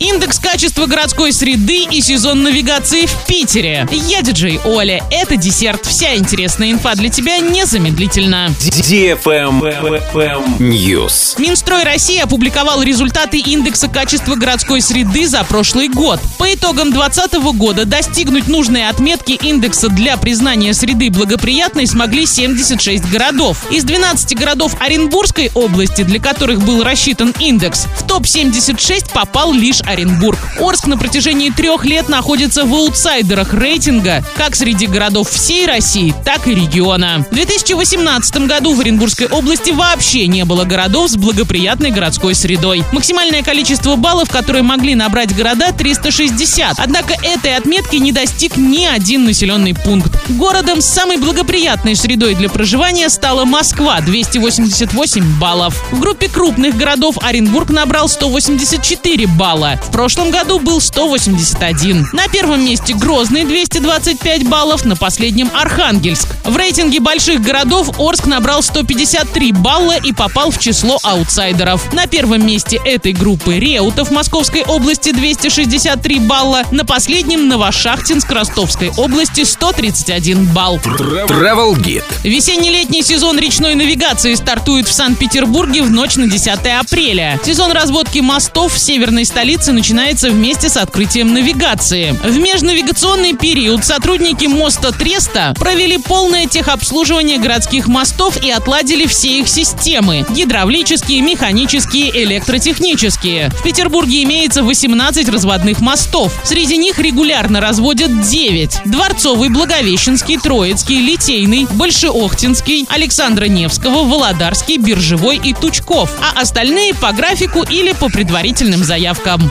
Индекс качества городской среды и сезон навигации в Питере. Я диджей Оля. Это десерт. Вся интересная инфа для тебя незамедлительно. News. Минстрой России опубликовал результаты индекса качества городской среды за прошлый год. По итогам 2020 года достигнуть нужной отметки индекса для признания среды благоприятной смогли 76 городов. Из 12 городов Оренбургской области, для которых был рассчитан индекс, в топ-76 попал лишь Оренбург. Орск на протяжении трех лет находится в аутсайдерах рейтинга как среди городов всей России, так и региона. В 2018 году в Оренбургской области вообще не было городов с благоприятной городской средой. Максимальное количество баллов, которые могли набрать города, 360. Однако этой отметки не достиг ни один населенный пункт. Городом с самой благоприятной средой для проживания стала Москва, 288 баллов. В группе крупных городов Оренбург набрал 184 балла. В прошлом году был 181. На первом месте Грозный 225 баллов, на последнем Архангельск. В рейтинге больших городов Орск набрал 153 балла и попал в число аутсайдеров. На первом месте этой группы Реутов Московской области 263 балла, на последнем Новошахтинск Ростовской области 131 балл. Travel Guide. Весенне-летний сезон речной навигации стартует в Санкт-Петербурге в ночь на 10 апреля. Сезон разводки мостов в северной столице начинается вместе с открытием навигации. В межнавигационный период сотрудники моста Треста провели полное техобслуживание городских мостов и отладили все их системы – гидравлические, механические, электротехнические. В Петербурге имеется 18 разводных мостов. Среди них регулярно разводят 9. Дворцовый, Благовещенский, Троицкий, Литейный, Большеохтинский, Александра Невского, Володарский, Биржевой и Тучков, а остальные по графику или по предварительным заявкам.